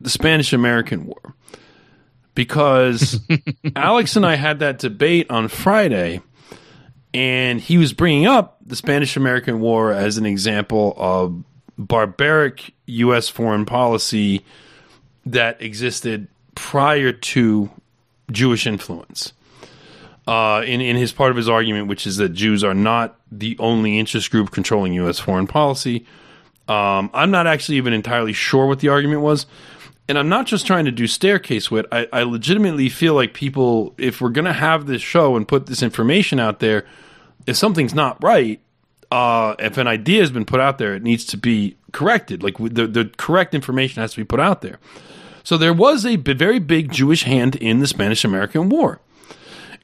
the Spanish American War because [laughs] Alex and I had that debate on Friday, and he was bringing up the Spanish American War as an example of barbaric U.S. foreign policy that existed prior to Jewish influence. Uh, in in his part of his argument, which is that Jews are not the only interest group controlling U.S. foreign policy. Um, I'm not actually even entirely sure what the argument was, and I'm not just trying to do staircase wit. I, I legitimately feel like people, if we're going to have this show and put this information out there, if something's not right, uh, if an idea has been put out there, it needs to be corrected. Like the the correct information has to be put out there. So there was a b- very big Jewish hand in the Spanish American War.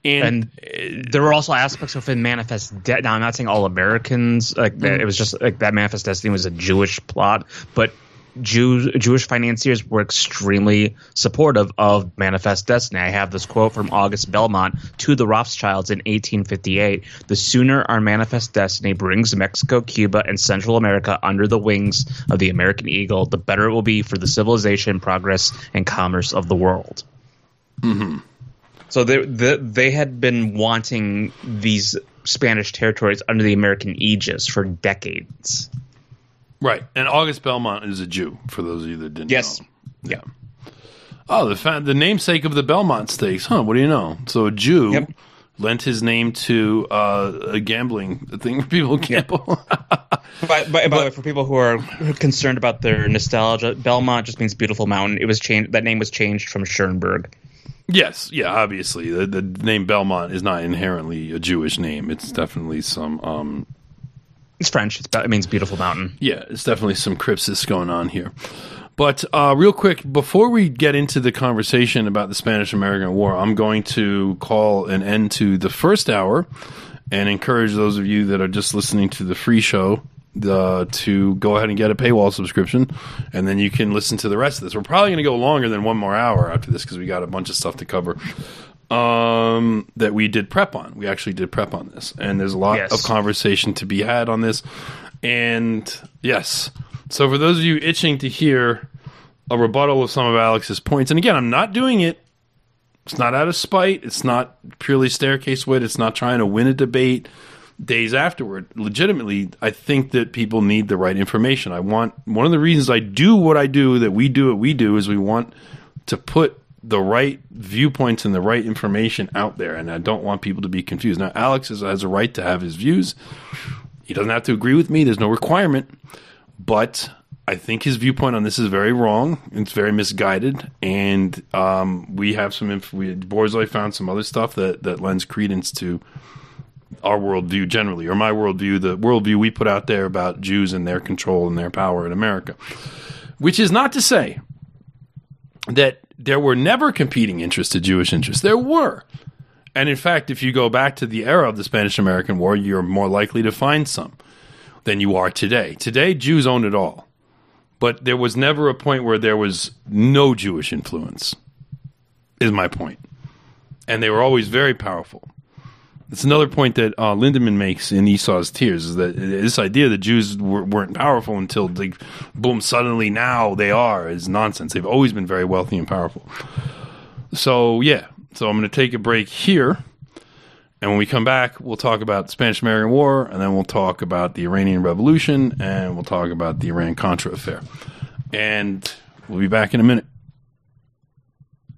And, and there were also aspects of it manifest now i'm not saying all americans like that mm. it was just like that manifest destiny was a jewish plot but Jews, Jewish financiers were extremely supportive of Manifest Destiny. I have this quote from August Belmont to the Rothschilds in 1858. The sooner our Manifest Destiny brings Mexico, Cuba, and Central America under the wings of the American Eagle, the better it will be for the civilization, progress, and commerce of the world. Mm-hmm. So they, they, they had been wanting these Spanish territories under the American aegis for decades. Right. And August Belmont is a Jew, for those of you that didn't yes. know. Yeah. Oh, the fa- the namesake of the Belmont Stakes, huh? What do you know? So a Jew Yep. lent his name to uh, a gambling thing where people gamble. [laughs] By, by, by the way, for people who are concerned about their nostalgia, Belmont just means beautiful mountain. It was changed. That name was changed from Schoenberg. yes, yeah, obviously. The, the name Belmont is not inherently a Jewish name. It's definitely some um, It's French. It's, it means beautiful mountain. Yeah, it's definitely some crypsis going on here. But uh, real quick, before we get into the conversation about the Spanish American War, I'm going to call an end to the first hour and encourage those of you that are just listening to the free show uh, to go ahead and get a paywall subscription, and then you can listen to the rest of this. We're probably going to go longer than one more hour after this because we got a bunch of stuff to cover um, that we did prep on. We actually did prep on this, and there's a lot Yes. of conversation to be had on this. And yes, so for those of you itching to hear a rebuttal of some of Alex's points, and again, I'm not doing it. It's not out of spite. It's not purely staircase wit. It's not trying to win a debate days afterward. Legitimately, I think that people need the right information. I want one of the reasons I do what I do, that we do what we do, is we want to put the right viewpoints and the right information out there, and I don't want people to be confused. Now, Alex has, has a right to have his views. He doesn't have to agree with me. There's no requirement, but I think his viewpoint on this is very wrong. It's very misguided, and um, we have some. Inf- we, Borzoi found some other stuff that that lends credence to our worldview generally, or my worldview, the worldview we put out there about Jews and their control and their power in America. Which is not to say that there were never competing interests to Jewish interests. There were. And in fact, if you go back to the era of the Spanish American War, you're more likely to find some than you are today. Today, Jews own it all. But there was never a point where there was no Jewish influence, is my point. And they were always very powerful. It's another point that uh, Lindemann makes in Esau's Tears is that this idea that Jews were, weren't powerful until, like, boom, suddenly now they are is nonsense. They've always been very wealthy and powerful. So, yeah. So I'm going to take a break here. And when we come back, we'll talk about the Spanish American War, and then we'll talk about the Iranian Revolution, and we'll talk about the Iran Contra affair. And we'll be back in a minute.